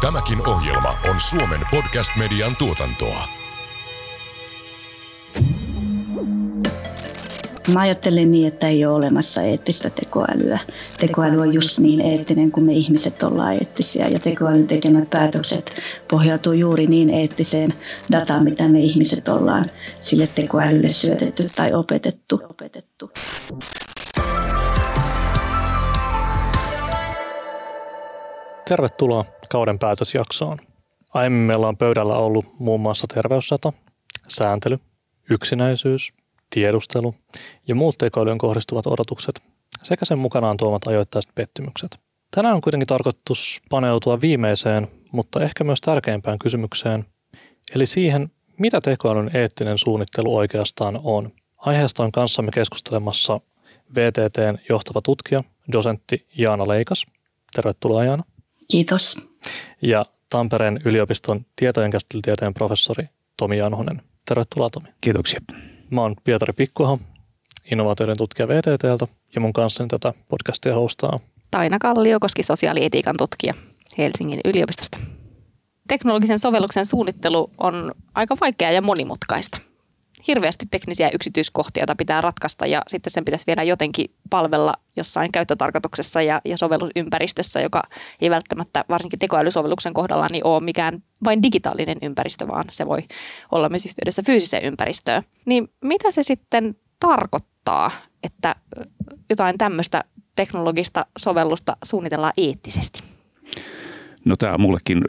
Tämäkin ohjelma on Suomen podcast-median tuotantoa. Mä ajattelen niin, että ei ole olemassa eettistä tekoälyä. Tekoäly on just niin eettinen kuin me ihmiset ollaan eettisiä ja tekoälyn tekemät päätökset pohjautuu juuri niin eettiseen dataan, mitä me ihmiset ollaan sille tekoälylle syötetty tai opetettu. opetettu. Tervetuloa kauden päätösjaksoon. Aiemmin meillä on pöydällä ollut muun muassa terveyssata, sääntely, yksinäisyys, tiedustelu ja muut tekoälyyn kohdistuvat odotukset sekä sen mukanaan tuomat ajoittaiset pettymykset. Tänään on kuitenkin tarkoitus paneutua viimeiseen, mutta ehkä myös tärkeimpään kysymykseen, eli siihen, mitä tekoälyn eettinen suunnittelu oikeastaan on. Aiheesta on kanssamme keskustelemassa VTTn johtava tutkija, dosentti Jaana Leikas. Tervetuloa Jaana. Kiitos. Ja Tampereen yliopiston tietojenkäsittelytieteen professori Tomi Janhonen. Tervetuloa Tomi. Kiitoksia. Mä oon Pietari Pikkuho, innovaatioiden tutkija VTTltä ja mun kanssani tätä podcastia hostaa Taina Kalliokoski, sosiaalietiikan tutkija Helsingin yliopistosta. Teknologisen sovelluksen suunnittelu on aika vaikeaa ja monimutkaista. Hirveästi teknisiä yksityiskohtia, joita pitää ratkaista ja sitten sen pitäisi vielä jotenkin palvella jossain käyttötarkoituksessa ja, ja sovellusympäristössä, joka ei välttämättä varsinkin tekoälysovelluksen kohdalla niin ole mikään vain digitaalinen ympäristö, vaan se voi olla myös yhteydessä fyysiseen ympäristöön. Niin mitä se sitten tarkoittaa, että jotain tämmöistä teknologista sovellusta suunnitellaan eettisesti? No tämä on mullekin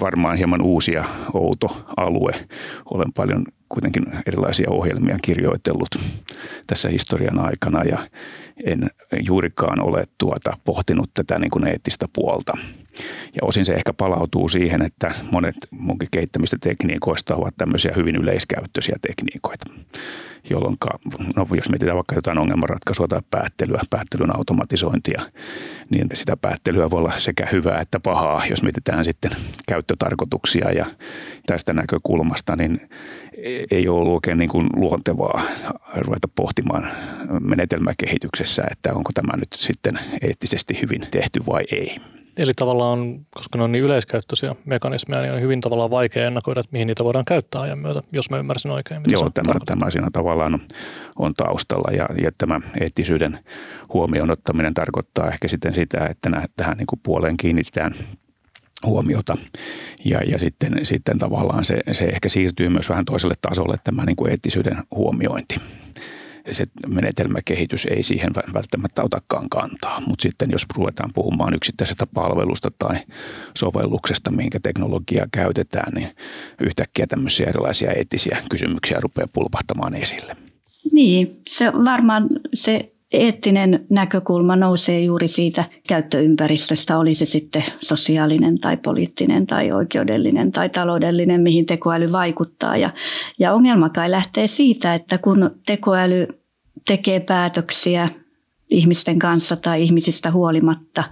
varmaan hieman uusi ja outo alue. Olen paljon kuitenkin erilaisia ohjelmia kirjoitellut tässä historian aikana ja en juurikaan ole tuota pohtinut tätä niin kuin eettistä puolta. Ja osin se ehkä palautuu siihen, että monet munkin kehittämistä tekniikoista ovat tämmöisiä hyvin yleiskäyttöisiä tekniikoita, jolloin no, jos mietitään vaikka jotain ongelmanratkaisua tai päättelyä, päättelyn automatisointia, niin sitä päättelyä voi olla sekä hyvää että pahaa, jos mietitään sitten käyttötarkoituksia ja tästä näkökulmasta, niin ei ole oikein niin kuin luontevaa ruveta pohtimaan menetelmäkehityksessä, että onko tämä nyt sitten eettisesti hyvin tehty vai ei. Eli tavallaan, koska ne on niin yleiskäyttöisiä mekanismeja, niin on hyvin tavallaan vaikea ennakoida, että mihin niitä voidaan käyttää ajan myötä, jos mä ymmärsin oikein. Mitä Joo, tämä, tämä siinä tavallaan on, on taustalla ja, ja tämä eettisyyden huomioon ottaminen tarkoittaa ehkä sitten sitä, että tähän niin kuin puoleen kiinnitetään huomiota. Ja, ja sitten, sitten tavallaan se, se ehkä siirtyy myös vähän toiselle tasolle tämä niin kuin eettisyyden huomiointi se menetelmäkehitys ei siihen välttämättä otakaan kantaa. Mutta sitten jos ruvetaan puhumaan yksittäisestä palvelusta tai sovelluksesta, minkä teknologiaa käytetään, niin yhtäkkiä tämmöisiä erilaisia eettisiä kysymyksiä rupeaa pulpahtamaan esille. Niin, se varmaan se eettinen näkökulma nousee juuri siitä käyttöympäristöstä, oli se sitten sosiaalinen tai poliittinen tai oikeudellinen tai taloudellinen, mihin tekoäly vaikuttaa. Ja, ja ongelma kai lähtee siitä, että kun tekoäly tekee päätöksiä ihmisten kanssa tai ihmisistä huolimatta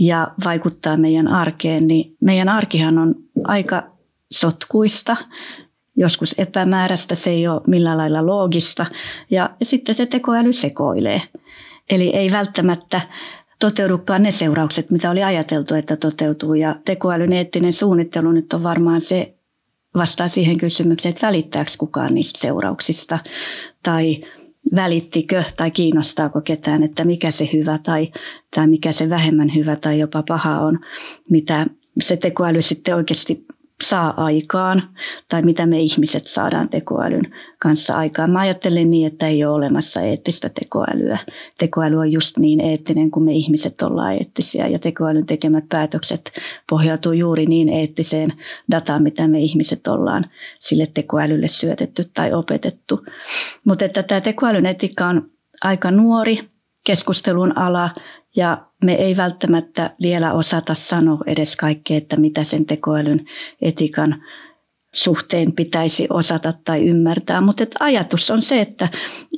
ja vaikuttaa meidän arkeen, niin meidän arkihan on aika sotkuista joskus epämääräistä, se ei ole millään lailla loogista ja sitten se tekoäly sekoilee. Eli ei välttämättä toteudukaan ne seuraukset, mitä oli ajateltu, että toteutuu. Ja tekoälyn eettinen suunnittelu nyt on varmaan se, vastaa siihen kysymykseen, että välittääkö kukaan niistä seurauksista tai välittikö tai kiinnostaako ketään, että mikä se hyvä tai, tai mikä se vähemmän hyvä tai jopa paha on, mitä se tekoäly sitten oikeasti saa aikaan tai mitä me ihmiset saadaan tekoälyn kanssa aikaan. Mä ajattelen niin, että ei ole olemassa eettistä tekoälyä. Tekoäly on just niin eettinen kuin me ihmiset ollaan eettisiä ja tekoälyn tekemät päätökset pohjautuu juuri niin eettiseen dataan, mitä me ihmiset ollaan sille tekoälylle syötetty tai opetettu. Mutta että tämä tekoälyn etiikka on aika nuori keskustelun ala ja me ei välttämättä vielä osata sanoa edes kaikkea, että mitä sen tekoälyn etikan suhteen pitäisi osata tai ymmärtää. Mutta ajatus on se, että,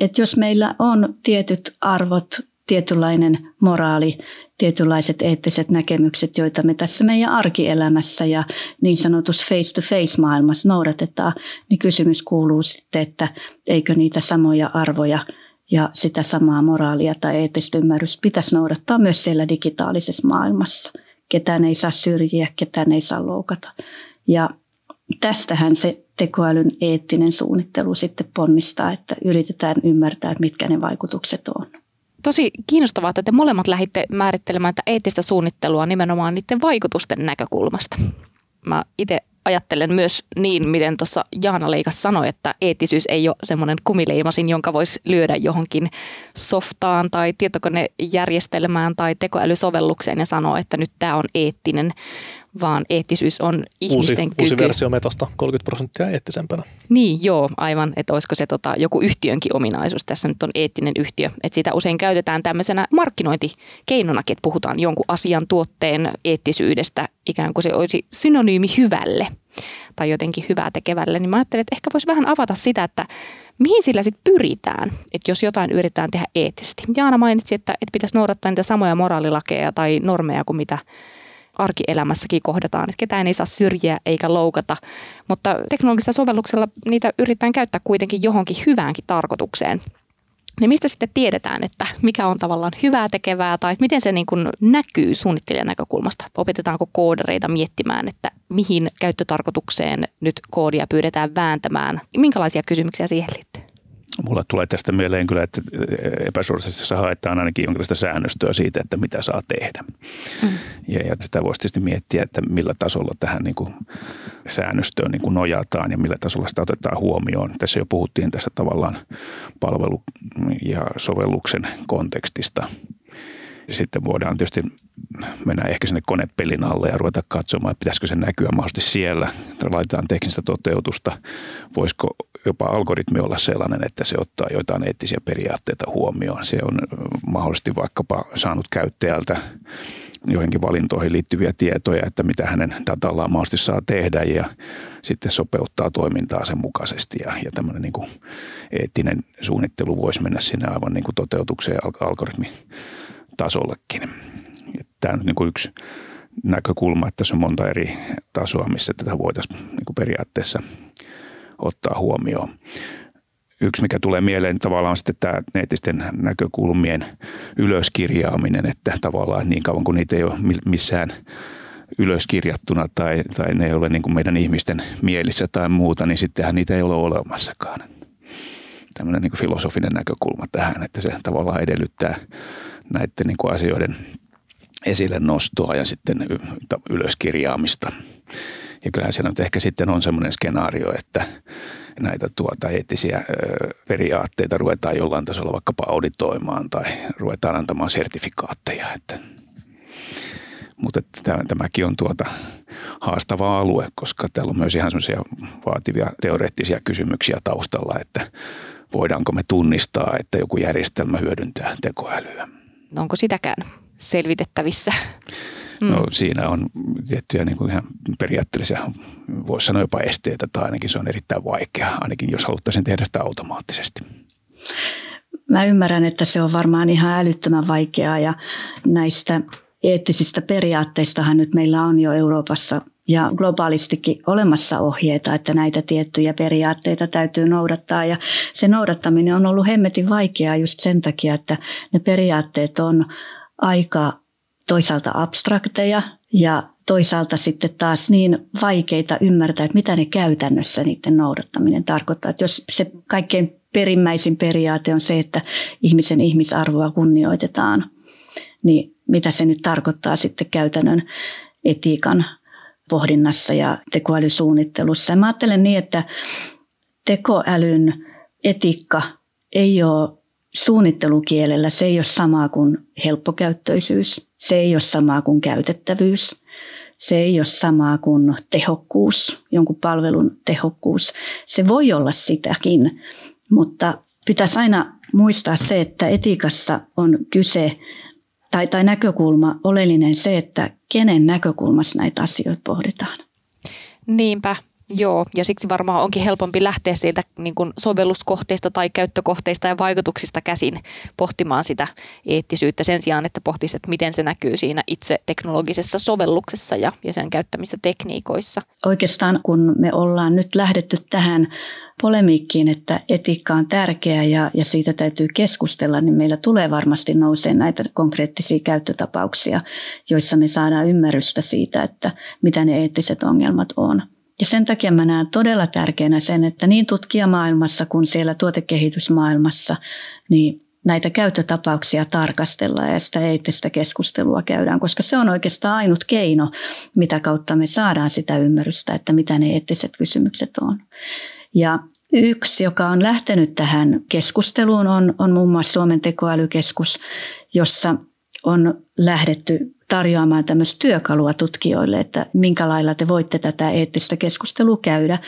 että jos meillä on tietyt arvot, tietynlainen moraali, tietynlaiset eettiset näkemykset, joita me tässä meidän arkielämässä ja niin sanotus face-to-face maailmassa noudatetaan, niin kysymys kuuluu sitten, että eikö niitä samoja arvoja – ja sitä samaa moraalia tai eettistä ymmärrystä pitäisi noudattaa myös siellä digitaalisessa maailmassa. ketään ei saa syrjiä, ketään ei saa loukata. Ja tästähän se tekoälyn eettinen suunnittelu sitten ponnistaa, että yritetään ymmärtää, mitkä ne vaikutukset on. Tosi kiinnostavaa, että te molemmat lähditte määrittelemään että eettistä suunnittelua nimenomaan niiden vaikutusten näkökulmasta. Mä itse ajattelen myös niin, miten tuossa Jaana Leikas sanoi, että eettisyys ei ole semmoinen kumileimasin, jonka voisi lyödä johonkin softaan tai tietokonejärjestelmään tai tekoälysovellukseen ja sanoa, että nyt tämä on eettinen, vaan eettisyys on ihmisten uusi, kyky. Uusi versio metasta 30 prosenttia eettisempänä. Niin, joo, aivan. Että olisiko se tota, joku yhtiönkin ominaisuus. Tässä nyt on eettinen yhtiö. Että sitä usein käytetään tämmöisenä markkinointikeinona, että puhutaan jonkun asian tuotteen eettisyydestä ikään kuin se olisi synonyymi hyvälle tai jotenkin hyvää tekevälle. Niin mä ajattelin, että ehkä voisi vähän avata sitä, että mihin sillä sitten pyritään, että jos jotain yritetään tehdä eettisesti. Jaana mainitsi, että, että pitäisi noudattaa niitä samoja moraalilakeja tai normeja kuin mitä arkielämässäkin kohdataan, että ketään ei saa syrjiä eikä loukata, mutta teknologisella sovelluksella niitä yritetään käyttää kuitenkin johonkin hyväänkin tarkoitukseen. Niin mistä sitten tiedetään, että mikä on tavallaan hyvää tekevää tai miten se niin kuin näkyy suunnittelijan näkökulmasta? Opetetaanko koodereita miettimään, että mihin käyttötarkoitukseen nyt koodia pyydetään vääntämään? Minkälaisia kysymyksiä siihen liittyy? Mulla tulee tästä mieleen kyllä, että epäsuorasti haetaan ainakin jonkinlaista säännöstöä siitä, että mitä saa tehdä. Mm. Ja, ja sitä voisi tietysti miettiä, että millä tasolla tähän niin kuin säännöstöön niin kuin nojataan ja millä tasolla sitä otetaan huomioon. Tässä jo puhuttiin tästä tavallaan palvelu- ja sovelluksen kontekstista. Sitten voidaan tietysti mennä ehkä sinne konepelin alle ja ruveta katsomaan, että pitäisikö se näkyä mahdollisesti siellä. Laitetaan teknistä toteutusta. Voisiko jopa algoritmi olla sellainen, että se ottaa joitain eettisiä periaatteita huomioon. Se on mahdollisesti vaikkapa saanut käyttäjältä joihinkin valintoihin liittyviä tietoja, että mitä hänen datallaan mahdollisesti saa tehdä ja sitten sopeuttaa toimintaa sen mukaisesti. Ja, ja tämmöinen niin kuin eettinen suunnittelu voisi mennä sinne aivan niin kuin toteutukseen algoritmitasollekin. Tämä on niin kuin yksi näkökulma, että tässä on monta eri tasoa, missä tätä voitaisiin niin kuin periaatteessa ottaa huomioon. Yksi, mikä tulee mieleen tavallaan on sitten tämä eettisten näkökulmien ylöskirjaaminen, että tavallaan niin kauan kuin niitä ei ole missään ylöskirjattuna tai, tai ne ei ole niin kuin meidän ihmisten mielissä tai muuta, niin sittenhän niitä ei ole olemassakaan. Tämmöinen niin kuin filosofinen näkökulma tähän, että se tavallaan edellyttää näiden niin kuin asioiden esille nostoa ja sitten ylöskirjaamista. Ja kyllähän siellä nyt ehkä sitten on semmoinen skenaario, että näitä tuota eettisiä periaatteita ruvetaan jollain tasolla vaikkapa auditoimaan tai ruvetaan antamaan sertifikaatteja. Että, mutta että tämäkin on tuota haastava alue, koska täällä on myös ihan semmoisia vaativia teoreettisia kysymyksiä taustalla, että voidaanko me tunnistaa, että joku järjestelmä hyödyntää tekoälyä. Onko sitäkään selvitettävissä? No mm. siinä on tiettyjä niin kuin ihan periaatteellisia, voisi sanoa jopa esteitä tai ainakin se on erittäin vaikea, ainakin jos haluttaisiin tehdä sitä automaattisesti. Mä ymmärrän, että se on varmaan ihan älyttömän vaikeaa ja näistä eettisistä periaatteistahan nyt meillä on jo Euroopassa ja globaalistikin olemassa ohjeita, että näitä tiettyjä periaatteita täytyy noudattaa. Ja se noudattaminen on ollut hemmetin vaikeaa just sen takia, että ne periaatteet on aika toisaalta abstrakteja ja toisaalta sitten taas niin vaikeita ymmärtää, että mitä ne käytännössä niiden noudattaminen tarkoittaa. Että jos se kaikkein perimmäisin periaate on se, että ihmisen ihmisarvoa kunnioitetaan, niin mitä se nyt tarkoittaa sitten käytännön etiikan pohdinnassa ja tekoälysuunnittelussa. Ja mä ajattelen niin, että tekoälyn etiikka ei ole suunnittelukielellä, se ei ole samaa kuin helppokäyttöisyys, se ei ole samaa kuin käytettävyys, se ei ole samaa kuin tehokkuus, jonkun palvelun tehokkuus. Se voi olla sitäkin, mutta pitäisi aina muistaa se, että etiikassa on kyse tai, tai näkökulma oleellinen se, että kenen näkökulmassa näitä asioita pohditaan. Niinpä. Joo, ja siksi varmaan onkin helpompi lähteä siitä niin kuin sovelluskohteista tai käyttökohteista ja vaikutuksista käsin pohtimaan sitä eettisyyttä sen sijaan, että pohtisi, että miten se näkyy siinä itse teknologisessa sovelluksessa ja, ja sen käyttämissä tekniikoissa. Oikeastaan kun me ollaan nyt lähdetty tähän polemiikkiin, että etiikka on tärkeä ja, ja siitä täytyy keskustella, niin meillä tulee varmasti nousee näitä konkreettisia käyttötapauksia, joissa me saadaan ymmärrystä siitä, että mitä ne eettiset ongelmat on. Ja sen takia mä näen todella tärkeänä sen, että niin tutkijamaailmassa kuin siellä tuotekehitysmaailmassa, niin näitä käyttötapauksia tarkastellaan ja sitä eettistä keskustelua käydään, koska se on oikeastaan ainut keino, mitä kautta me saadaan sitä ymmärrystä, että mitä ne eettiset kysymykset on. Ja yksi, joka on lähtenyt tähän keskusteluun, on, on muun muassa Suomen tekoälykeskus, jossa on lähdetty tarjoamaan tämmöistä työkalua tutkijoille, että minkä lailla te voitte tätä eettistä keskustelua käydä.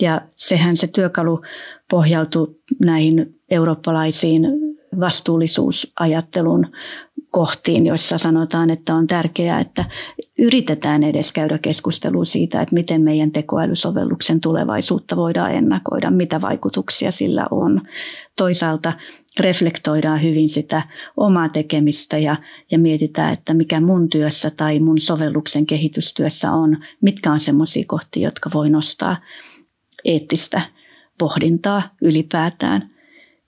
Ja sehän se työkalu pohjautuu näihin eurooppalaisiin vastuullisuusajattelun kohtiin, joissa sanotaan, että on tärkeää, että yritetään edes käydä keskustelua siitä, että miten meidän tekoälysovelluksen tulevaisuutta voidaan ennakoida, mitä vaikutuksia sillä on. Toisaalta reflektoidaan hyvin sitä omaa tekemistä ja, ja mietitään, että mikä mun työssä tai mun sovelluksen kehitystyössä on, mitkä on semmoisia kohtia, jotka voi nostaa eettistä pohdintaa ylipäätään –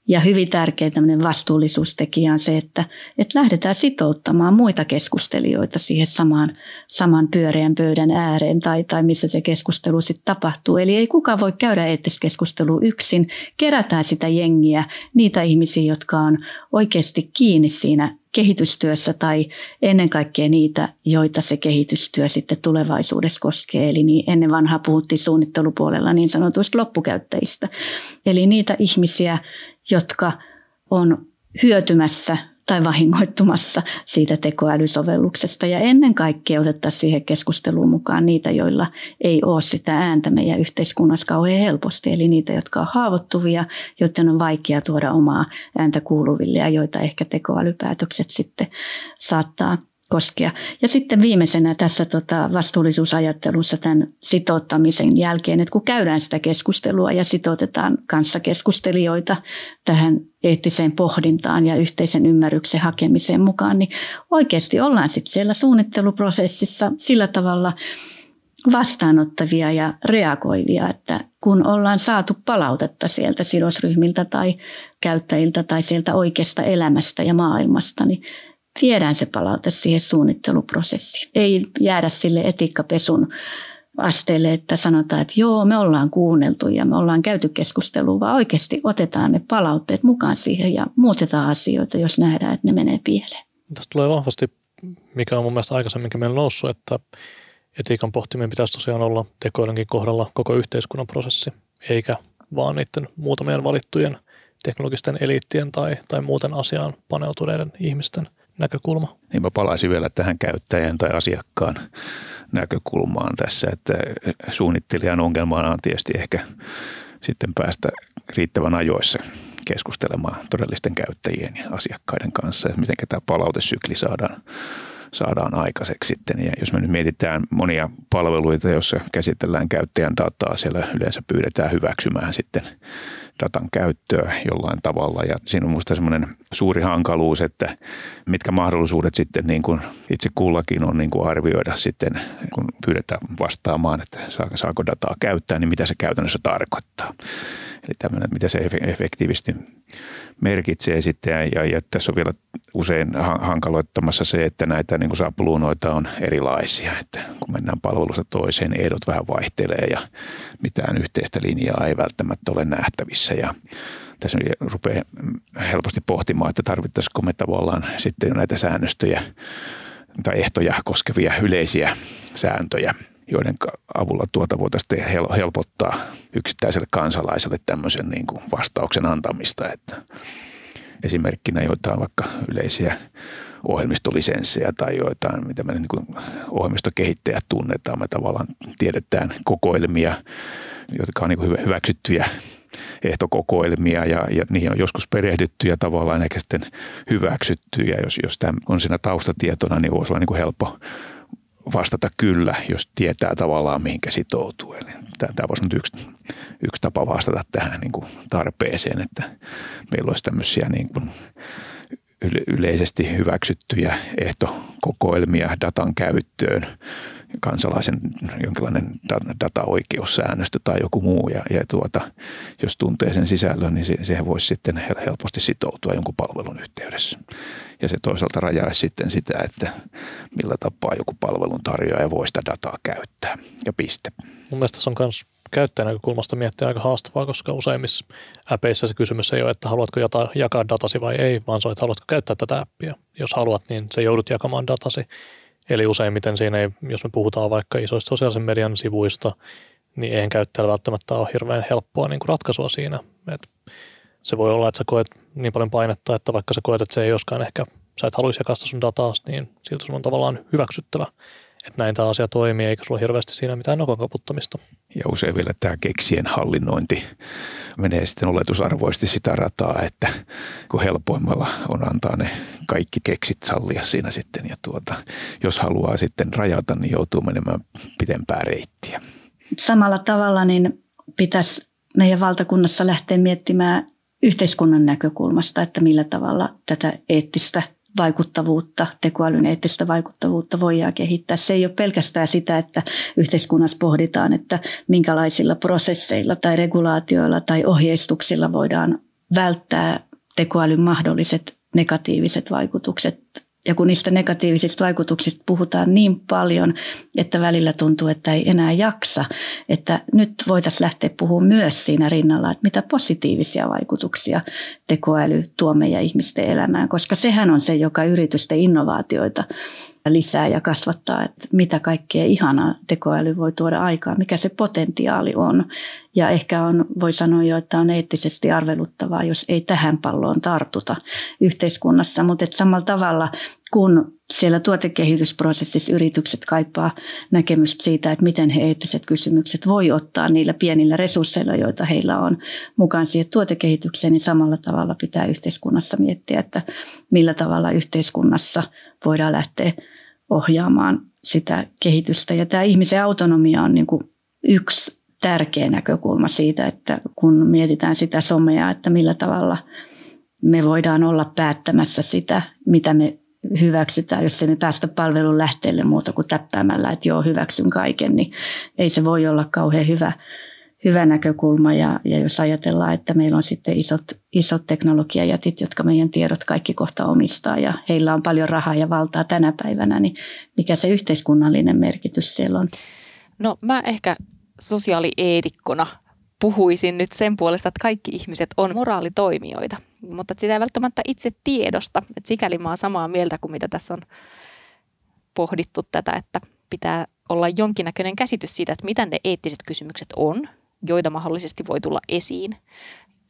ja hyvin tärkeä tämmöinen vastuullisuustekijä on se, että, että lähdetään sitouttamaan muita keskustelijoita siihen samaan, saman pyöreän pöydän ääreen tai, tai missä se keskustelu sitten tapahtuu. Eli ei kukaan voi käydä eettistä keskustelua yksin. Kerätään sitä jengiä, niitä ihmisiä, jotka on oikeasti kiinni siinä kehitystyössä tai ennen kaikkea niitä, joita se kehitystyö sitten tulevaisuudessa koskee. Eli niin ennen vanhaa puhuttiin suunnittelupuolella niin sanotuista loppukäyttäjistä. Eli niitä ihmisiä, jotka on hyötymässä tai vahingoittumassa siitä tekoälysovelluksesta. Ja ennen kaikkea otettaisiin siihen keskusteluun mukaan niitä, joilla ei ole sitä ääntä meidän yhteiskunnassa kauhean helposti. Eli niitä, jotka on haavoittuvia, joiden on vaikea tuoda omaa ääntä kuuluville ja joita ehkä tekoälypäätökset sitten saattaa koskea. Ja sitten viimeisenä tässä tota vastuullisuusajattelussa tämän sitouttamisen jälkeen, että kun käydään sitä keskustelua ja sitoutetaan kanssa keskustelijoita tähän eettiseen pohdintaan ja yhteisen ymmärryksen hakemiseen mukaan, niin oikeasti ollaan sitten siellä suunnitteluprosessissa sillä tavalla vastaanottavia ja reagoivia, että kun ollaan saatu palautetta sieltä sidosryhmiltä tai käyttäjiltä tai sieltä oikeasta elämästä ja maailmasta, niin viedään se palaute siihen suunnitteluprosessiin. Ei jäädä sille etiikkapesun asteelle, että sanotaan, että joo, me ollaan kuunneltu ja me ollaan käyty keskustelua, vaan oikeasti otetaan ne palautteet mukaan siihen ja muutetaan asioita, jos nähdään, että ne menee pieleen. Tästä tulee vahvasti, mikä on mun mielestä aikaisemminkin meillä noussut, että etiikan pohtiminen pitäisi tosiaan olla tekoälynkin kohdalla koko yhteiskunnan prosessi, eikä vaan niiden muutamien valittujen teknologisten eliittien tai, tai muuten asiaan paneutuneiden ihmisten näkökulma. Niin mä palaisin vielä tähän käyttäjän tai asiakkaan näkökulmaan tässä, että suunnittelijan ongelmana on tietysti ehkä sitten päästä riittävän ajoissa keskustelemaan todellisten käyttäjien ja asiakkaiden kanssa, että miten tämä palautesykli saadaan, saadaan aikaiseksi sitten. Ja jos me nyt mietitään monia palveluita, joissa käsitellään käyttäjän dataa, siellä yleensä pyydetään hyväksymään sitten datan käyttöä jollain tavalla. Ja siinä on minusta semmoinen suuri hankaluus, että mitkä mahdollisuudet sitten niin kuin itse kullakin on niin kuin arvioida sitten, kun pyydetään vastaamaan, että saako dataa käyttää, niin mitä se käytännössä tarkoittaa. Eli tämmöinen, mitä se efektiivisesti merkitsee sitten. Ja, ja, ja tässä on vielä usein hankaloittamassa se, että näitä niin kuin sapluunoita on erilaisia. Että kun mennään palvelusta toiseen, niin ehdot vähän vaihtelee ja mitään yhteistä linjaa ei välttämättä ole nähtävissä. Ja tässä rupeaa helposti pohtimaan, että tarvittaisiko me tavallaan sitten näitä säännöstöjä tai ehtoja koskevia yleisiä sääntöjä – joiden avulla tuota voitaisiin helpottaa yksittäiselle kansalaiselle tämmöisen niin kuin vastauksen antamista. Että esimerkkinä joitain vaikka yleisiä ohjelmistolisenssejä tai joitain, mitä me niin kuin ohjelmistokehittäjät tunnetaan. Me tavallaan tiedetään kokoelmia, jotka on niin hyväksyttyjä ehtokokoelmia ja, ja niihin on joskus perehdytty ja tavallaan ehkä sitten hyväksytty. Ja jos, jos tämä on siinä taustatietona, niin voisi olla niin kuin helppo vastata kyllä, jos tietää tavallaan mihinkä sitoutuu. Eli tämä voisi nyt yksi, yksi tapa vastata tähän niin kuin tarpeeseen, että meillä olisi tämmöisiä niin kuin yleisesti hyväksyttyjä ehtokokoelmia datan käyttöön, kansalaisen jonkinlainen dataoikeussäännöstö tai joku muu. Ja, ja tuota, jos tuntee sen sisällön, niin se, siihen voisi sitten helposti sitoutua jonkun palvelun yhteydessä. Ja se toisaalta rajaisi sitten sitä, että millä tapaa joku palvelun tarjoaja voi sitä dataa käyttää ja piste. Mun mielestä se on myös käyttäjän näkökulmasta miettiä aika haastavaa, koska useimmissa appeissa se kysymys ei ole, että haluatko jakaa datasi vai ei, vaan se on, että haluatko käyttää tätä appia. Jos haluat, niin se joudut jakamaan datasi. Eli useimmiten siinä ei, jos me puhutaan vaikka isoista sosiaalisen median sivuista, niin eihän käyttäjällä välttämättä ole hirveän helppoa niin kuin ratkaisua siinä. Et se voi olla, että sä koet niin paljon painetta, että vaikka sä koet, että se ei joskaan ehkä, sä et haluaisi jakaa sun dataa, niin siltä sun on tavallaan hyväksyttävä että näin tämä asia toimii, eikä sulla hirveästi siinä mitään nokon kaputtamista. Ja usein vielä tämä keksien hallinnointi menee sitten oletusarvoisesti sitä rataa, että kun helpoimmalla on antaa ne kaikki keksit sallia siinä sitten. Ja tuota, jos haluaa sitten rajata, niin joutuu menemään pidempää reittiä. Samalla tavalla niin pitäisi meidän valtakunnassa lähteä miettimään yhteiskunnan näkökulmasta, että millä tavalla tätä eettistä vaikuttavuutta, tekoälyn eettistä vaikuttavuutta voidaan kehittää. Se ei ole pelkästään sitä, että yhteiskunnassa pohditaan, että minkälaisilla prosesseilla tai regulaatioilla tai ohjeistuksilla voidaan välttää tekoälyn mahdolliset negatiiviset vaikutukset ja kun niistä negatiivisista vaikutuksista puhutaan niin paljon, että välillä tuntuu, että ei enää jaksa, että nyt voitaisiin lähteä puhumaan myös siinä rinnalla, että mitä positiivisia vaikutuksia tekoäly tuo meidän ihmisten elämään, koska sehän on se, joka yritysten innovaatioita lisää ja kasvattaa, että mitä kaikkea ihanaa tekoäly voi tuoda aikaan, mikä se potentiaali on. Ja ehkä on, voi sanoa jo, että on eettisesti arveluttavaa, jos ei tähän palloon tartuta yhteiskunnassa, mutta samalla tavalla kun siellä tuotekehitysprosessissa yritykset kaipaa näkemystä siitä, että miten he eettiset kysymykset voi ottaa niillä pienillä resursseilla, joita heillä on mukaan siihen tuotekehitykseen, niin samalla tavalla pitää yhteiskunnassa miettiä, että millä tavalla yhteiskunnassa voidaan lähteä ohjaamaan sitä kehitystä. Ja tämä ihmisen autonomia on niin kuin yksi tärkeä näkökulma siitä, että kun mietitään sitä somea, että millä tavalla me voidaan olla päättämässä sitä, mitä me hyväksytään, jos emme päästä palvelun lähteelle muuta kuin täppäämällä, että joo, hyväksyn kaiken, niin ei se voi olla kauhean hyvä, hyvä näkökulma. Ja, ja jos ajatellaan, että meillä on sitten isot, isot teknologiajätit, jotka meidän tiedot kaikki kohta omistaa ja heillä on paljon rahaa ja valtaa tänä päivänä, niin mikä se yhteiskunnallinen merkitys siellä on? No mä ehkä sosiaalieetikkona puhuisin nyt sen puolesta, että kaikki ihmiset on moraalitoimijoita, mutta sitä ei välttämättä itse tiedosta. Että sikäli mä oon samaa mieltä kuin mitä tässä on pohdittu tätä, että pitää olla jonkinnäköinen käsitys siitä, että mitä ne eettiset kysymykset on, joita mahdollisesti voi tulla esiin.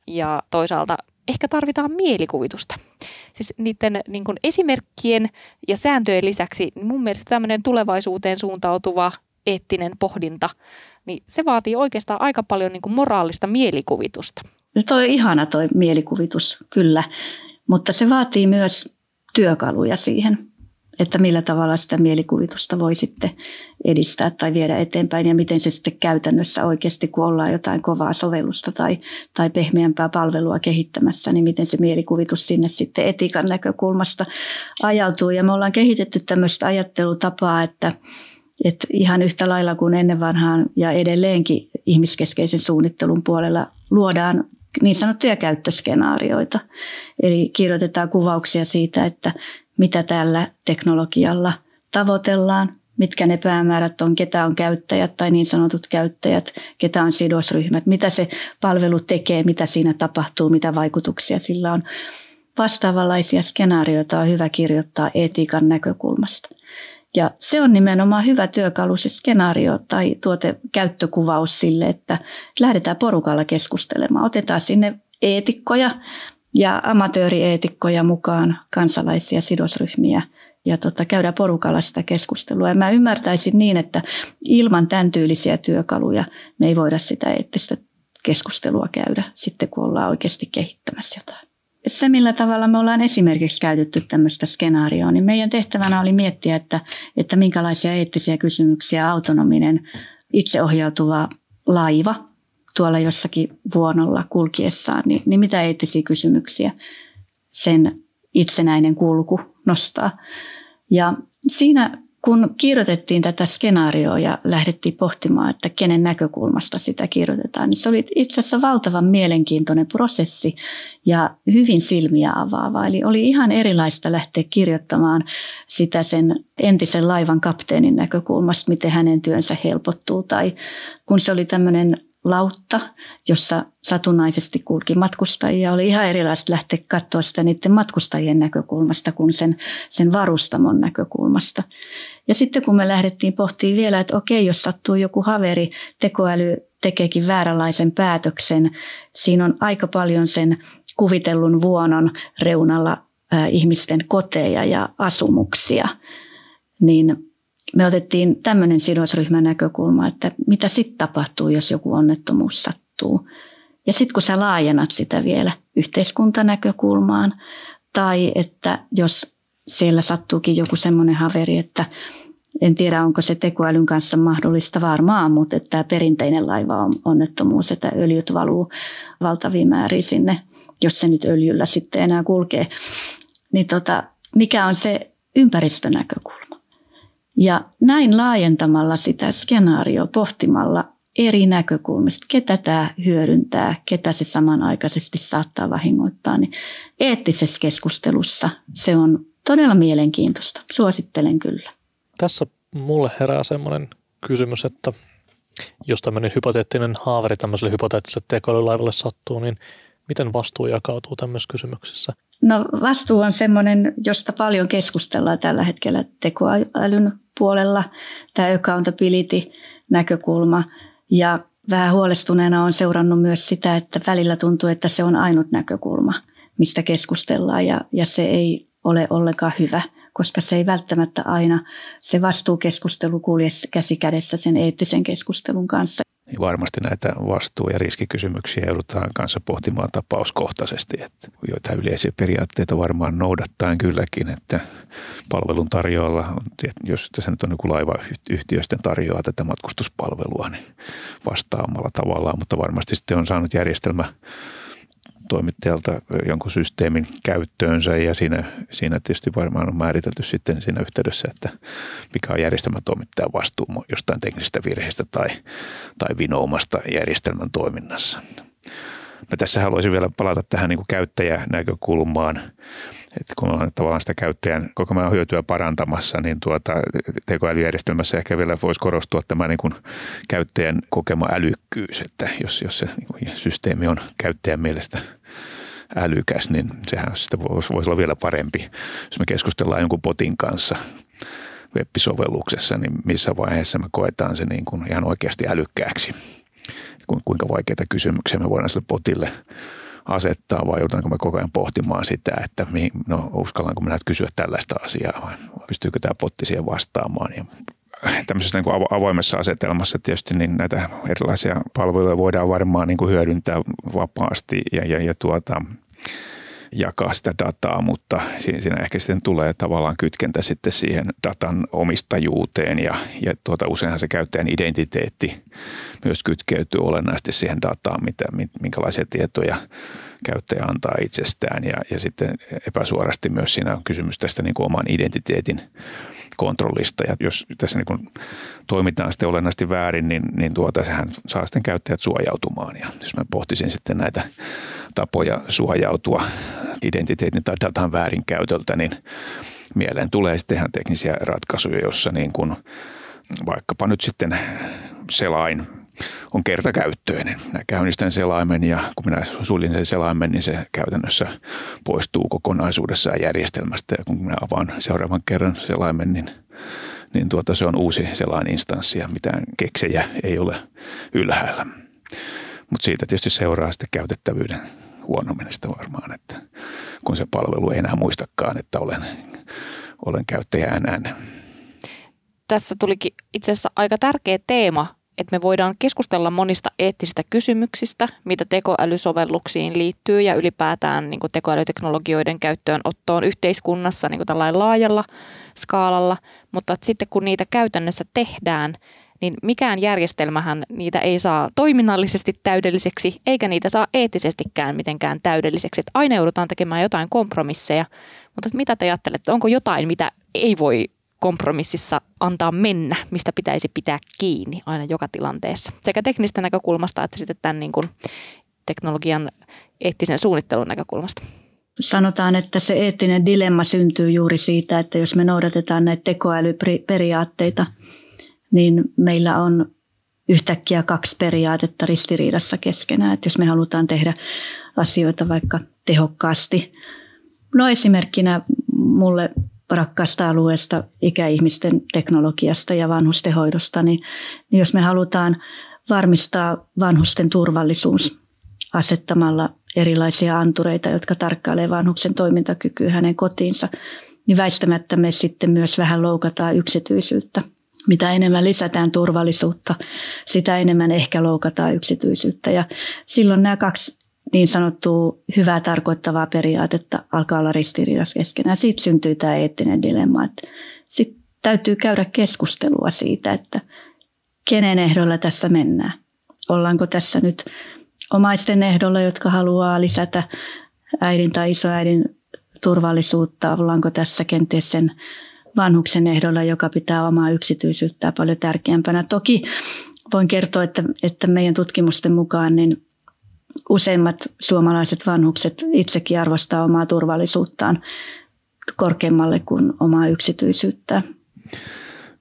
Ja toisaalta ehkä tarvitaan mielikuvitusta. Siis niiden niin esimerkkien ja sääntöjen lisäksi niin mun mielestä tämmöinen tulevaisuuteen suuntautuva eettinen pohdinta niin se vaatii oikeastaan aika paljon niin kuin moraalista mielikuvitusta. No toi on ihana toi mielikuvitus, kyllä, mutta se vaatii myös työkaluja siihen, että millä tavalla sitä mielikuvitusta voi sitten edistää tai viedä eteenpäin ja miten se sitten käytännössä oikeasti, kun ollaan jotain kovaa sovellusta tai, tai pehmeämpää palvelua kehittämässä, niin miten se mielikuvitus sinne sitten etiikan näkökulmasta ajautuu. Ja me ollaan kehitetty tämmöistä ajattelutapaa, että et ihan yhtä lailla kuin ennen vanhaan ja edelleenkin ihmiskeskeisen suunnittelun puolella luodaan niin sanottuja käyttöskenaarioita. Eli kirjoitetaan kuvauksia siitä, että mitä tällä teknologialla tavoitellaan, mitkä ne päämäärät on, ketä on käyttäjät tai niin sanotut käyttäjät, ketä on sidosryhmät, mitä se palvelu tekee, mitä siinä tapahtuu, mitä vaikutuksia sillä on. Vastaavanlaisia skenaarioita on hyvä kirjoittaa etiikan näkökulmasta. Ja se on nimenomaan hyvä työkalu, se skenaario tai tuotekäyttökuvaus sille, että lähdetään porukalla keskustelemaan. Otetaan sinne eetikkoja ja amatöörieetikkoja mukaan, kansalaisia sidosryhmiä ja tota, käydään porukalla sitä keskustelua. Ja mä ymmärtäisin niin, että ilman tämän tyylisiä työkaluja me ei voida sitä eettistä keskustelua käydä sitten, kun ollaan oikeasti kehittämässä jotain. Se, millä tavalla me ollaan esimerkiksi käytetty tämmöistä skenaarioa, niin meidän tehtävänä oli miettiä, että, että minkälaisia eettisiä kysymyksiä autonominen itseohjautuva laiva tuolla jossakin vuonolla kulkiessaan, niin, niin mitä eettisiä kysymyksiä sen itsenäinen kulku nostaa. Ja siinä kun kirjoitettiin tätä skenaarioa ja lähdettiin pohtimaan, että kenen näkökulmasta sitä kirjoitetaan, niin se oli itse asiassa valtavan mielenkiintoinen prosessi ja hyvin silmiä avaava. Eli oli ihan erilaista lähteä kirjoittamaan sitä sen entisen laivan kapteenin näkökulmasta, miten hänen työnsä helpottuu. Tai kun se oli tämmöinen lautta, jossa satunnaisesti kulki matkustajia. Oli ihan erilaista lähteä katsoa sitä niiden matkustajien näkökulmasta kuin sen, sen varustamon näkökulmasta. Ja sitten kun me lähdettiin pohtimaan vielä, että okei, jos sattuu joku haveri, tekoäly tekeekin vääränlaisen päätöksen, siinä on aika paljon sen kuvitellun vuonon reunalla ihmisten koteja ja asumuksia, niin me otettiin tämmöinen sidosryhmän näkökulma, että mitä sitten tapahtuu, jos joku onnettomuus sattuu. Ja sitten kun sä laajennat sitä vielä yhteiskuntanäkökulmaan, tai että jos siellä sattuukin joku semmoinen haveri, että en tiedä onko se tekoälyn kanssa mahdollista varmaan, mutta että tämä perinteinen laiva on onnettomuus, että öljyt valuu valtaviin määriin sinne, jos se nyt öljyllä sitten enää kulkee. Niin tota, mikä on se ympäristönäkökulma? Ja näin laajentamalla sitä skenaarioa pohtimalla eri näkökulmista, ketä tämä hyödyntää, ketä se samanaikaisesti saattaa vahingoittaa, niin eettisessä keskustelussa se on todella mielenkiintoista. Suosittelen kyllä. Tässä mulle herää semmoinen kysymys, että jos tämmöinen hypoteettinen haaveri tämmöiselle hypoteettiselle tekoälylaivalle sattuu, niin miten vastuu jakautuu tämmöisessä kysymyksessä? No vastuu on semmoinen, josta paljon keskustellaan tällä hetkellä tekoälyn puolella, tämä accountability-näkökulma. Ja vähän huolestuneena on seurannut myös sitä, että välillä tuntuu, että se on ainut näkökulma, mistä keskustellaan ja, ja se ei ole ollenkaan hyvä, koska se ei välttämättä aina se vastuukeskustelu kulje käsi kädessä sen eettisen keskustelun kanssa. Niin varmasti näitä vastuu- ja riskikysymyksiä joudutaan kanssa pohtimaan tapauskohtaisesti, että joita yleisiä periaatteita varmaan noudattaen kylläkin, että palvelun tarjoalla, jos tässä nyt on joku laivayhtiö sitten tarjoaa tätä matkustuspalvelua, niin vastaamalla tavallaan, mutta varmasti sitten on saanut järjestelmä toimittajalta jonkun systeemin käyttöönsä ja siinä, siinä tietysti varmaan on määritelty sitten siinä yhteydessä, että mikä on järjestelmätoimittajan vastuu jostain teknisestä virheestä tai, tai vinoumasta järjestelmän toiminnassa. Mä tässä haluaisin vielä palata tähän niin käyttäjänäkökulmaan että kun ollaan tavallaan sitä käyttäjän koko ajan hyötyä parantamassa, niin tuota, tekoälyjärjestelmässä ehkä vielä voisi korostua tämä niin kuin käyttäjän kokema älykkyys, että jos, jos se niin kuin systeemi on käyttäjän mielestä älykäs, niin sehän sitä voisi, voisi olla vielä parempi. Jos me keskustellaan jonkun potin kanssa web-sovelluksessa, niin missä vaiheessa me koetaan se niin kuin ihan oikeasti älykkääksi. Kuinka vaikeita kysymyksiä me voidaan sille potille asettaa vai joudutaanko me koko ajan pohtimaan sitä, että mihin, no uskallanko minä kysyä tällaista asiaa vai pystyykö tämä potti siihen vastaamaan. Ja tämmöisessä niin kuin avoimessa asetelmassa tietysti niin näitä erilaisia palveluja voidaan varmaan niin kuin hyödyntää vapaasti ja, ja, ja tuota, jakaa sitä dataa, mutta siinä ehkä sitten tulee tavallaan kytkentä sitten siihen datan omistajuuteen ja, ja tuota, useinhan se käyttäjän identiteetti myös kytkeytyy olennaisesti siihen dataan, mitä, minkälaisia tietoja käyttäjä antaa itsestään ja, ja sitten epäsuorasti myös siinä on kysymys tästä niin kuin oman identiteetin kontrollista. Ja jos tässä niin kuin toimitaan sitten olennaisesti väärin, niin, niin tuota, sehän saa sitten käyttäjät suojautumaan. Ja jos mä pohtisin sitten näitä tapoja suojautua identiteetin tai datan väärinkäytöltä, niin mieleen tulee sitten teknisiä ratkaisuja, jossa niin kuin vaikkapa nyt sitten selain on kertakäyttöinen. Minä käynnistän selaimen ja kun minä suljin sen selaimen, niin se käytännössä poistuu kokonaisuudessaan järjestelmästä. Ja kun minä avaan seuraavan kerran selaimen, niin, niin tuota, se on uusi selain instanssi ja mitään keksejä ei ole ylhäällä. Mutta siitä tietysti seuraa sitten käytettävyyden huonomenestä varmaan, että kun se palvelu ei enää muistakaan, että olen, olen käyttäjä NN. Tässä tulikin itse asiassa aika tärkeä teema että me voidaan keskustella monista eettisistä kysymyksistä, mitä tekoälysovelluksiin liittyy ja ylipäätään niin kuin tekoälyteknologioiden käyttöönottoon yhteiskunnassa niin kuin tällainen laajalla skaalalla, mutta sitten kun niitä käytännössä tehdään, niin mikään järjestelmähän niitä ei saa toiminnallisesti täydelliseksi, eikä niitä saa eettisestikään mitenkään täydelliseksi. Että aina joudutaan tekemään jotain kompromisseja, mutta mitä te ajattelette, onko jotain, mitä ei voi kompromississa antaa mennä, mistä pitäisi pitää kiinni aina joka tilanteessa. Sekä teknistä näkökulmasta että sitten tämän niin kuin teknologian eettisen suunnittelun näkökulmasta. Sanotaan, että se eettinen dilemma syntyy juuri siitä, että jos me noudatetaan näitä tekoälyperiaatteita, niin meillä on yhtäkkiä kaksi periaatetta ristiriidassa keskenään. Että jos me halutaan tehdä asioita vaikka tehokkaasti, no esimerkkinä mulle rakkaasta alueesta, ikäihmisten teknologiasta ja vanhustenhoidosta, niin, niin jos me halutaan varmistaa vanhusten turvallisuus asettamalla erilaisia antureita, jotka tarkkailevat vanhuksen toimintakykyä hänen kotiinsa, niin väistämättä me sitten myös vähän loukataan yksityisyyttä. Mitä enemmän lisätään turvallisuutta, sitä enemmän ehkä loukataan yksityisyyttä. Ja silloin nämä kaksi niin sanottua hyvää tarkoittavaa periaatetta alkaa olla ristiriidassa keskenään. Siitä syntyy tämä eettinen dilemma. Sitten täytyy käydä keskustelua siitä, että kenen ehdolla tässä mennään. Ollaanko tässä nyt omaisten ehdolla, jotka haluaa lisätä äidin tai isoäidin turvallisuutta? Ollaanko tässä kenties sen vanhuksen ehdolla, joka pitää omaa yksityisyyttä paljon tärkeämpänä? Toki voin kertoa, että, että meidän tutkimusten mukaan niin useimmat suomalaiset vanhukset itsekin arvostaa omaa turvallisuuttaan korkeammalle kuin omaa yksityisyyttään.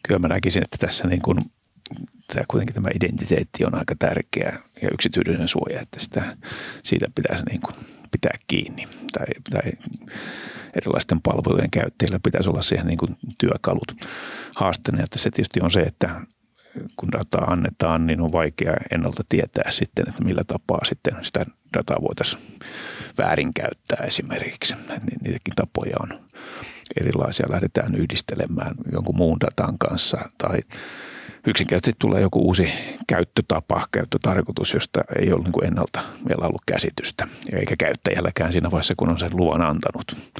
Kyllä mä näkisin, että tässä niin kuin, tämä kuitenkin tämä identiteetti on aika tärkeä ja yksityinen suoja, että sitä, siitä pitäisi niin kuin pitää kiinni. Tai, tai erilaisten palvelujen käyttäjillä pitäisi olla siihen niin kuin työkalut. Haasteena, että se tietysti on se, että kun dataa annetaan, niin on vaikea ennalta tietää sitten, että millä tapaa sitten sitä dataa voitaisiin väärinkäyttää esimerkiksi. Niitäkin tapoja on erilaisia. Lähdetään yhdistelemään jonkun muun datan kanssa tai yksinkertaisesti tulee joku uusi käyttötapa, käyttötarkoitus, josta ei ole niin ennalta vielä ollut käsitystä, eikä käyttäjälläkään siinä vaiheessa, kun on sen luvan antanut.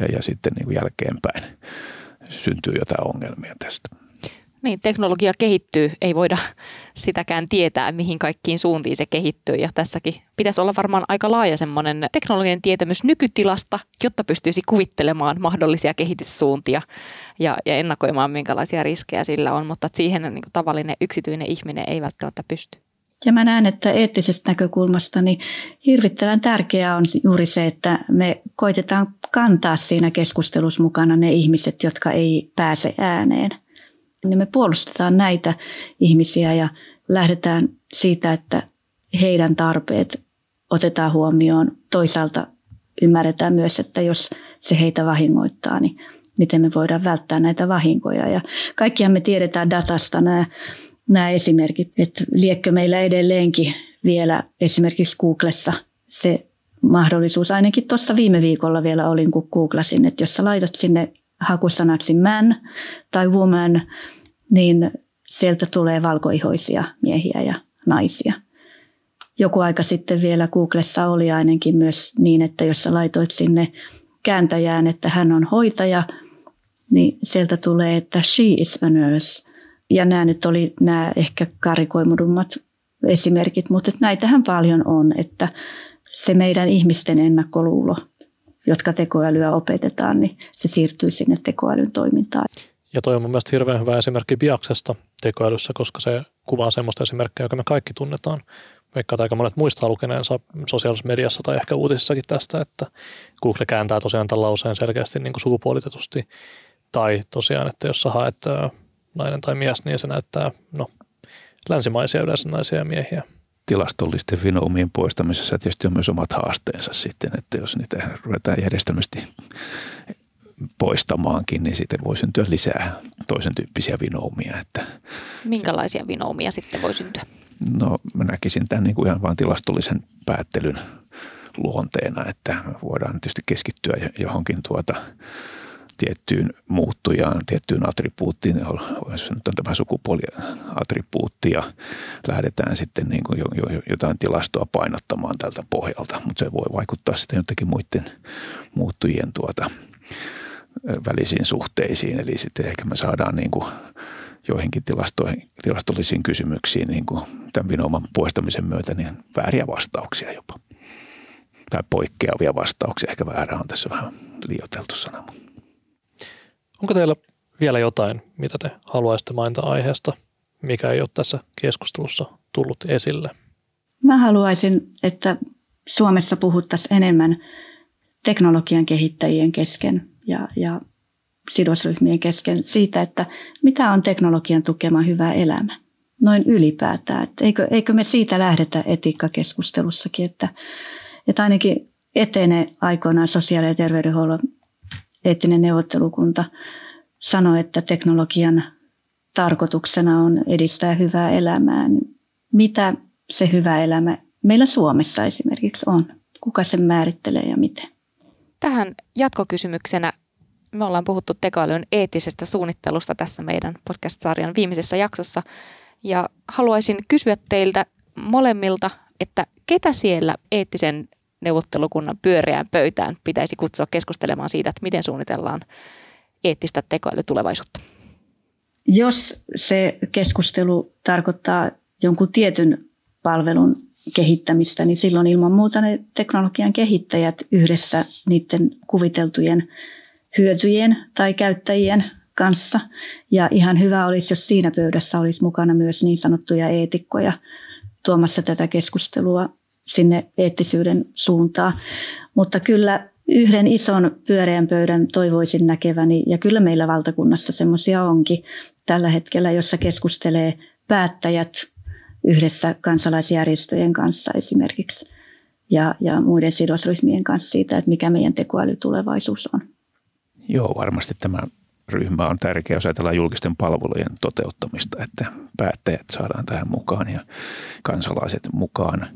Ja, ja sitten niin kuin jälkeenpäin syntyy jotain ongelmia tästä. Niin, teknologia kehittyy, ei voida sitäkään tietää, mihin kaikkiin suuntiin se kehittyy. Ja tässäkin pitäisi olla varmaan aika laaja semmoinen teknologian tietämys nykytilasta, jotta pystyisi kuvittelemaan mahdollisia kehityssuuntia ja, ja ennakoimaan, minkälaisia riskejä sillä on. Mutta siihen niin kuin tavallinen yksityinen ihminen ei välttämättä pysty. Ja mä näen, että eettisestä näkökulmasta niin hirvittävän tärkeää on juuri se, että me koitetaan kantaa siinä keskustelussa mukana ne ihmiset, jotka ei pääse ääneen – niin me puolustetaan näitä ihmisiä ja lähdetään siitä, että heidän tarpeet otetaan huomioon. Toisaalta ymmärretään myös, että jos se heitä vahingoittaa, niin miten me voidaan välttää näitä vahinkoja. Ja kaikkiaan me tiedetään datasta nämä, nämä esimerkit, että liekkö meillä edelleenkin vielä esimerkiksi Googlessa se mahdollisuus. Ainakin tuossa viime viikolla vielä olin, kun googlasin, että jos sä laitat sinne hakusanaksi man tai woman, niin sieltä tulee valkoihoisia miehiä ja naisia. Joku aika sitten vielä Googlessa oli ainakin myös niin, että jos sä laitoit sinne kääntäjään, että hän on hoitaja, niin sieltä tulee, että she is a nurse. Ja nämä nyt oli nämä ehkä karikoimudummat esimerkit, mutta näitähän paljon on, että se meidän ihmisten ennakkoluulo – jotka tekoälyä opetetaan, niin se siirtyy sinne tekoälyn toimintaan. Ja toi on mun mielestä hirveän hyvä esimerkki Biaksesta tekoälyssä, koska se kuvaa semmoista esimerkkiä, joka me kaikki tunnetaan. Vaikka aika monet muistaa lukeneensa sosiaalisessa mediassa tai ehkä uutisissakin tästä, että Google kääntää tosiaan tämän lauseen selkeästi niin kuin sukupuolitetusti. Tai tosiaan, että jos sä haet nainen tai mies, niin se näyttää no, länsimaisia yleensä naisia ja miehiä tilastollisten vinoumien poistamisessa tietysti on myös omat haasteensa sitten, että jos niitä ruvetaan järjestelmästi poistamaankin, niin sitten voi syntyä lisää toisen tyyppisiä vinoumia. Että Minkälaisia vinoumia sitten voi syntyä? No mä näkisin tämän niin kuin ihan vain tilastollisen päättelyn luonteena, että voidaan tietysti keskittyä johonkin tuota tiettyyn muuttujaan, tiettyyn attribuuttiin, jos nyt on tämä sukupuoliattribuutti ja lähdetään sitten niin kuin jotain tilastoa painottamaan tältä pohjalta, mutta se voi vaikuttaa sitten jotenkin muiden muuttujien tuota, välisiin suhteisiin, eli sitten ehkä me saadaan niin kuin joihinkin tilastollisiin kysymyksiin niin kuin tämän vinouman poistamisen myötä niin vääriä vastauksia jopa. Tai poikkeavia vastauksia. Ehkä väärä on tässä vähän liioiteltu sana. Onko teillä vielä jotain, mitä te haluaisitte mainita aiheesta, mikä ei ole tässä keskustelussa tullut esille? Mä haluaisin, että Suomessa puhuttaisiin enemmän teknologian kehittäjien kesken ja, ja sidosryhmien kesken siitä, että mitä on teknologian tukema hyvä elämä. Noin ylipäätään. Että eikö, eikö me siitä lähdetä etiikkakeskustelussakin, että, että ainakin etene aikoinaan sosiaali- ja terveydenhuollon eettinen neuvottelukunta sanoi, että teknologian tarkoituksena on edistää hyvää elämää. Niin mitä se hyvä elämä meillä Suomessa esimerkiksi on? Kuka sen määrittelee ja miten? Tähän jatkokysymyksenä me ollaan puhuttu tekoälyn eettisestä suunnittelusta tässä meidän podcast-sarjan viimeisessä jaksossa. Ja haluaisin kysyä teiltä molemmilta, että ketä siellä eettisen neuvottelukunnan pyöreään pöytään pitäisi kutsua keskustelemaan siitä, että miten suunnitellaan eettistä tekoälytulevaisuutta? Jos se keskustelu tarkoittaa jonkun tietyn palvelun kehittämistä, niin silloin ilman muuta ne teknologian kehittäjät yhdessä niiden kuviteltujen hyötyjien tai käyttäjien kanssa. Ja ihan hyvä olisi, jos siinä pöydässä olisi mukana myös niin sanottuja eetikkoja tuomassa tätä keskustelua sinne eettisyyden suuntaan. Mutta kyllä yhden ison pyöreän pöydän toivoisin näkeväni, ja kyllä meillä valtakunnassa semmoisia onkin tällä hetkellä, jossa keskustelee päättäjät yhdessä kansalaisjärjestöjen kanssa esimerkiksi ja, ja muiden sidosryhmien kanssa siitä, että mikä meidän tekoälytulevaisuus on. Joo, varmasti tämä ryhmä on tärkeä, jos ajatellaan julkisten palvelujen toteuttamista, että päättäjät saadaan tähän mukaan ja kansalaiset mukaan.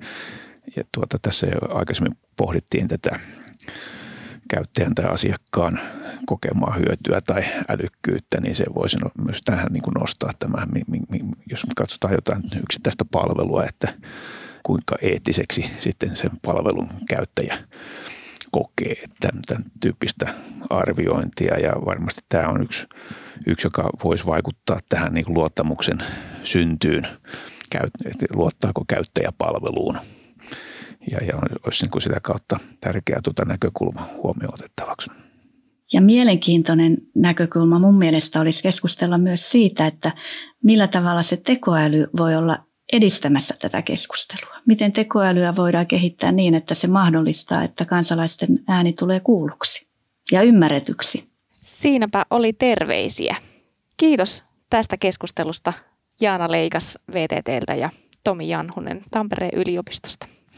Ja tuota, tässä jo aikaisemmin pohdittiin tätä käyttäjän tai asiakkaan kokemaa hyötyä tai älykkyyttä, niin se voisi myös tähän niin kuin nostaa tämä, jos katsotaan jotain yksittäistä palvelua, että kuinka eettiseksi sitten sen palvelun käyttäjä kokee tämän, tämän tyyppistä arviointia ja varmasti tämä on yksi, yksi joka voisi vaikuttaa tähän niin luottamuksen syntyyn, luottaako käyttäjä palveluun. Ja, ja olisi niin kuin sitä kautta tärkeää tuota näkökulma huomioon otettavaksi. Ja mielenkiintoinen näkökulma mun mielestä olisi keskustella myös siitä, että millä tavalla se tekoäly voi olla edistämässä tätä keskustelua. Miten tekoälyä voidaan kehittää niin, että se mahdollistaa, että kansalaisten ääni tulee kuulluksi ja ymmärretyksi. Siinäpä oli terveisiä. Kiitos tästä keskustelusta Jaana Leikas VTTltä ja Tomi Janhunen Tampereen yliopistosta.